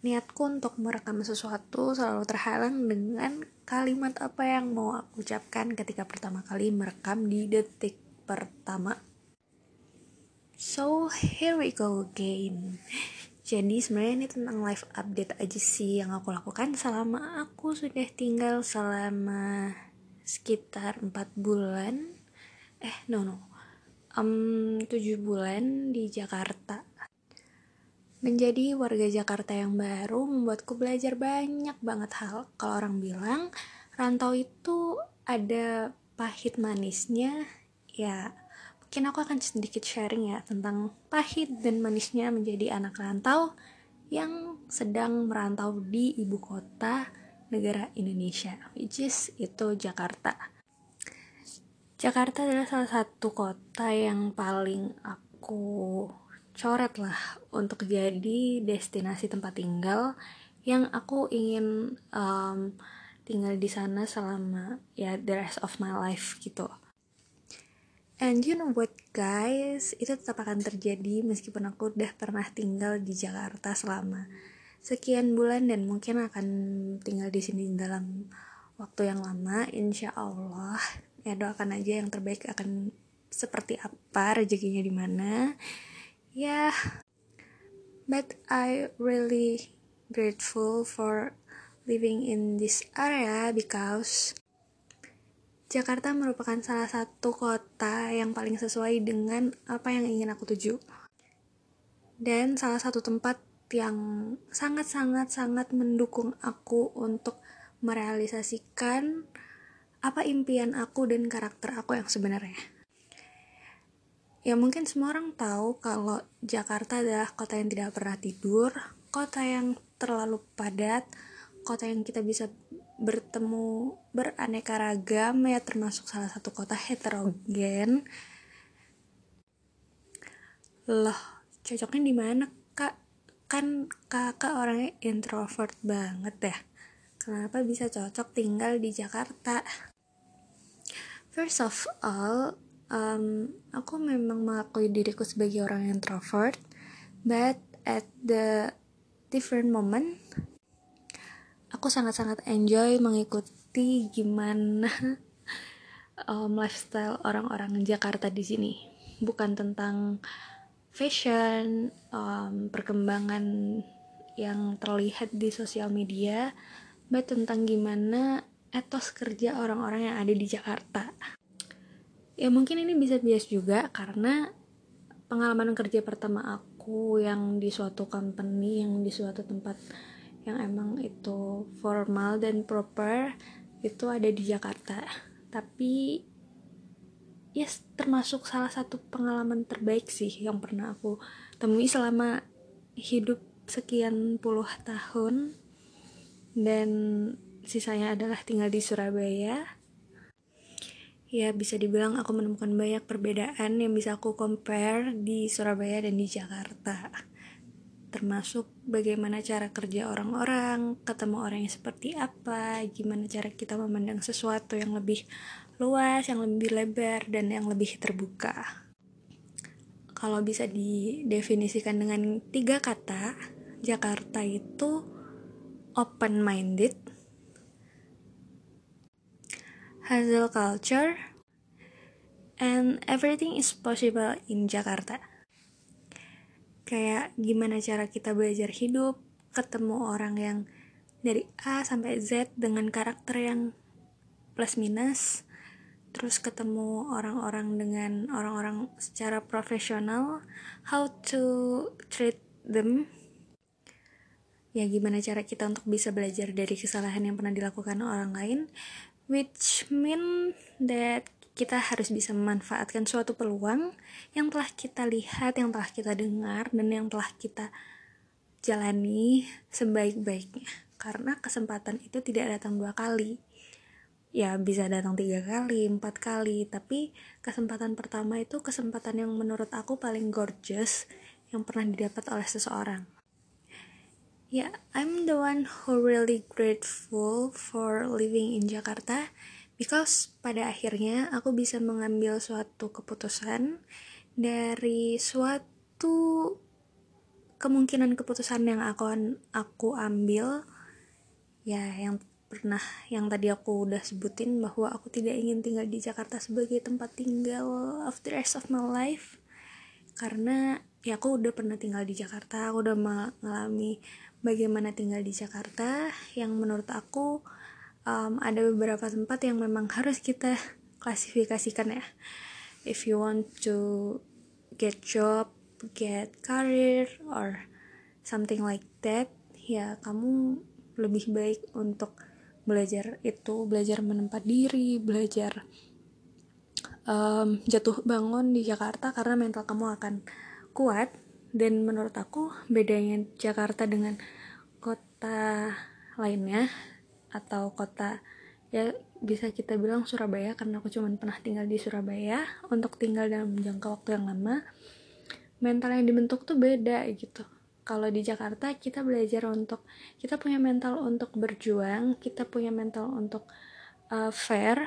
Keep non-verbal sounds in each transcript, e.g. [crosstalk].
niatku untuk merekam sesuatu selalu terhalang dengan kalimat apa yang mau aku ucapkan ketika pertama kali merekam di detik pertama. So, here we go again. Jadi sebenarnya ini tentang live update aja sih yang aku lakukan selama aku sudah tinggal selama sekitar 4 bulan. Eh, no no. Um, 7 bulan di Jakarta. Menjadi warga Jakarta yang baru membuatku belajar banyak banget hal. Kalau orang bilang rantau itu ada pahit manisnya, ya mungkin aku akan sedikit sharing ya tentang pahit dan manisnya menjadi anak rantau yang sedang merantau di ibu kota negara Indonesia, which is itu Jakarta. Jakarta adalah salah satu kota yang paling aku coret lah untuk jadi destinasi tempat tinggal yang aku ingin um, tinggal di sana selama ya the rest of my life gitu. And you know what guys, itu tetap akan terjadi meskipun aku udah pernah tinggal di Jakarta selama sekian bulan dan mungkin akan tinggal di sini dalam waktu yang lama. Insya Allah, ya doakan aja yang terbaik akan seperti apa rezekinya di mana. Yeah, but I really grateful for living in this area because Jakarta merupakan salah satu kota yang paling sesuai dengan apa yang ingin aku tuju. Dan salah satu tempat yang sangat-sangat-sangat mendukung aku untuk merealisasikan apa impian aku dan karakter aku yang sebenarnya. Ya mungkin semua orang tahu kalau Jakarta adalah kota yang tidak pernah tidur, kota yang terlalu padat, kota yang kita bisa bertemu beraneka ragam ya termasuk salah satu kota heterogen. Loh cocoknya di mana kak? Kan kakak orangnya introvert banget ya. Kenapa bisa cocok tinggal di Jakarta? First of all um, aku memang mengakui diriku sebagai orang introvert but at the different moment aku sangat-sangat enjoy mengikuti gimana [laughs] um, lifestyle orang-orang Jakarta di sini. Bukan tentang fashion, um, perkembangan yang terlihat di sosial media, but tentang gimana etos kerja orang-orang yang ada di Jakarta. Ya mungkin ini bisa bias juga karena pengalaman kerja pertama aku yang di suatu company, yang di suatu tempat yang emang itu formal dan proper itu ada di Jakarta. Tapi yes termasuk salah satu pengalaman terbaik sih yang pernah aku temui selama hidup sekian puluh tahun. Dan sisanya adalah tinggal di Surabaya ya bisa dibilang aku menemukan banyak perbedaan yang bisa aku compare di Surabaya dan di Jakarta termasuk bagaimana cara kerja orang-orang, ketemu orang yang seperti apa, gimana cara kita memandang sesuatu yang lebih luas, yang lebih lebar, dan yang lebih terbuka. Kalau bisa didefinisikan dengan tiga kata, Jakarta itu open-minded, hustle culture, and everything is possible in Jakarta. Kayak gimana cara kita belajar hidup ketemu orang yang dari A sampai Z dengan karakter yang plus minus terus ketemu orang-orang dengan orang-orang secara profesional how to treat them. Ya gimana cara kita untuk bisa belajar dari kesalahan yang pernah dilakukan orang lain which mean that kita harus bisa memanfaatkan suatu peluang yang telah kita lihat, yang telah kita dengar, dan yang telah kita jalani sebaik-baiknya. Karena kesempatan itu tidak datang dua kali. Ya bisa datang tiga kali, empat kali, tapi kesempatan pertama itu kesempatan yang menurut aku paling gorgeous yang pernah didapat oleh seseorang. Yeah, I'm the one who really grateful for living in Jakarta because pada akhirnya aku bisa mengambil suatu keputusan dari suatu kemungkinan keputusan yang aku aku ambil. Ya yang pernah yang tadi aku udah sebutin bahwa aku tidak ingin tinggal di Jakarta sebagai tempat tinggal of the rest of my life. Karena ya aku udah pernah tinggal di Jakarta. Aku udah mengalami bagaimana tinggal di Jakarta. Yang menurut aku um, ada beberapa tempat yang memang harus kita [laughs] klasifikasikan ya. If you want to get job get career or something like that ya kamu lebih baik untuk belajar itu belajar menempat diri belajar um, jatuh bangun di Jakarta karena mental kamu akan kuat dan menurut aku bedanya Jakarta dengan kota lainnya atau kota ya bisa kita bilang Surabaya karena aku cuma pernah tinggal di Surabaya untuk tinggal dalam jangka waktu yang lama mental yang dibentuk tuh beda gitu. Kalau di Jakarta kita belajar untuk kita punya mental untuk berjuang kita punya mental untuk uh, fair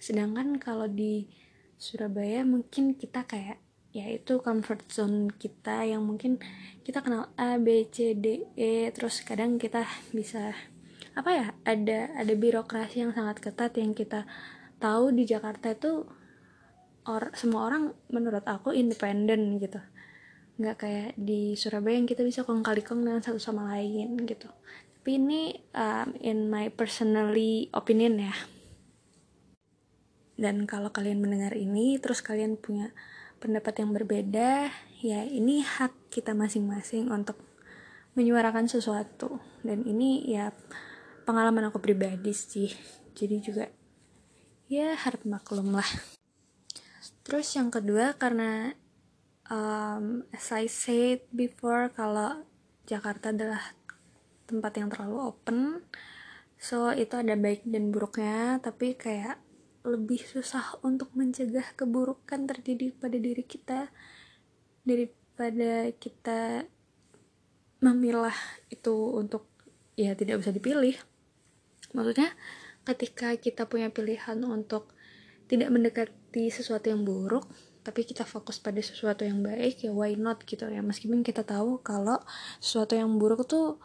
sedangkan kalau di Surabaya mungkin kita kayak ya itu comfort zone kita yang mungkin kita kenal A B C D E terus kadang kita bisa apa ya ada ada birokrasi yang sangat ketat yang kita tahu di Jakarta itu or semua orang menurut aku independen gitu. Nggak kayak di Surabaya yang kita bisa kong kali kong dengan satu sama lain gitu. Tapi ini um, in my personally opinion ya. Dan kalau kalian mendengar ini terus kalian punya pendapat yang berbeda ya ini hak kita masing-masing untuk menyuarakan sesuatu. Dan ini ya pengalaman aku pribadi sih. Jadi juga ya harap maklum lah. Terus yang kedua karena um, as I said before kalau Jakarta adalah tempat yang terlalu open so itu ada baik dan buruknya tapi kayak lebih susah untuk mencegah keburukan terjadi pada diri kita daripada kita memilah itu untuk ya tidak bisa dipilih. Maksudnya ketika kita punya pilihan untuk tidak mendekati sesuatu yang buruk tapi kita fokus pada sesuatu yang baik ya why not gitu ya. Meskipun kita tahu kalau sesuatu yang buruk tuh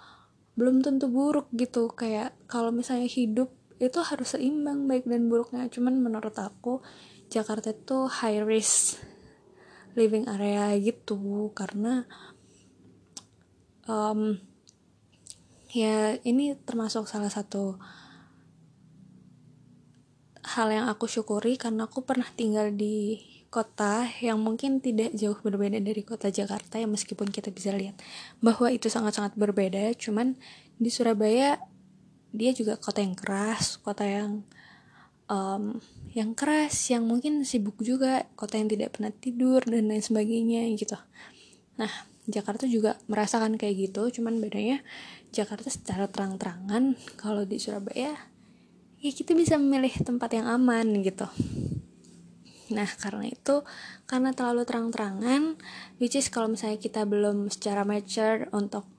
belum tentu buruk gitu. Kayak kalau misalnya hidup itu harus seimbang baik dan buruknya. Cuman menurut aku Jakarta itu high risk living area gitu. Karena um, ya ini termasuk salah satu hal yang aku syukuri karena aku pernah tinggal di kota yang mungkin tidak jauh berbeda dari kota Jakarta ya meskipun kita bisa lihat bahwa itu sangat-sangat berbeda. Cuman di Surabaya dia juga kota yang keras kota yang um, yang keras yang mungkin sibuk juga kota yang tidak pernah tidur dan lain sebagainya gitu. Nah Jakarta juga merasakan kayak gitu cuman bedanya Jakarta secara terang-terangan kalau di Surabaya ya kita bisa memilih tempat yang aman gitu. Nah, karena itu, karena terlalu terang-terangan, which is kalau misalnya kita belum secara mature untuk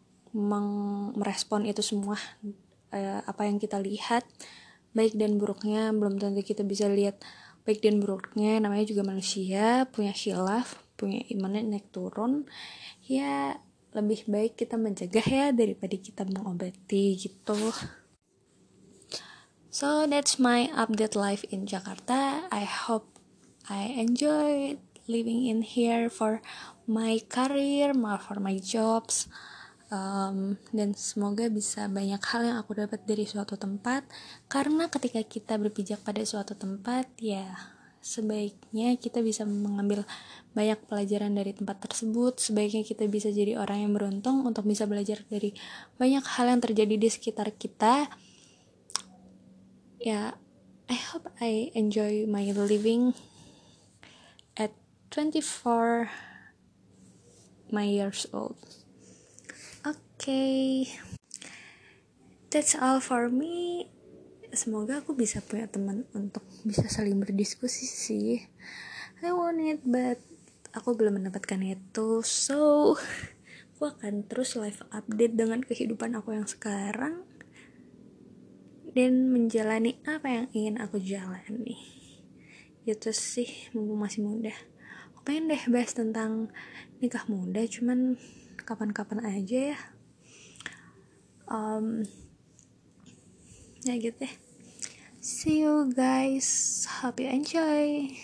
merespon itu semua, uh, apa yang kita lihat, baik dan buruknya, belum tentu kita bisa lihat baik dan buruknya, namanya juga manusia, punya khilaf, punya imannya naik turun, ya lebih baik kita mencegah ya daripada kita mengobati gitu. So that's my update life in Jakarta. I hope I enjoy living in here for my career, for my jobs. Um, dan semoga bisa banyak hal yang aku dapat dari suatu tempat. Karena ketika kita berpijak pada suatu tempat ya sebaiknya kita bisa mengambil banyak pelajaran dari tempat tersebut. Sebaiknya kita bisa jadi orang yang beruntung untuk bisa belajar dari banyak hal yang terjadi di sekitar kita. Ya I hope I enjoy my living 24 my years old. Okay, that's all for me. Semoga aku bisa punya teman untuk bisa saling berdiskusi sih. I want it, but aku belum mendapatkan itu. So, aku akan terus live update dengan kehidupan aku yang sekarang dan menjalani apa yang ingin aku jalani. Itu sih, mumpung masih muda pengen deh bahas tentang nikah muda cuman kapan-kapan aja ya um, ya gitu deh. See you guys. Hope you enjoy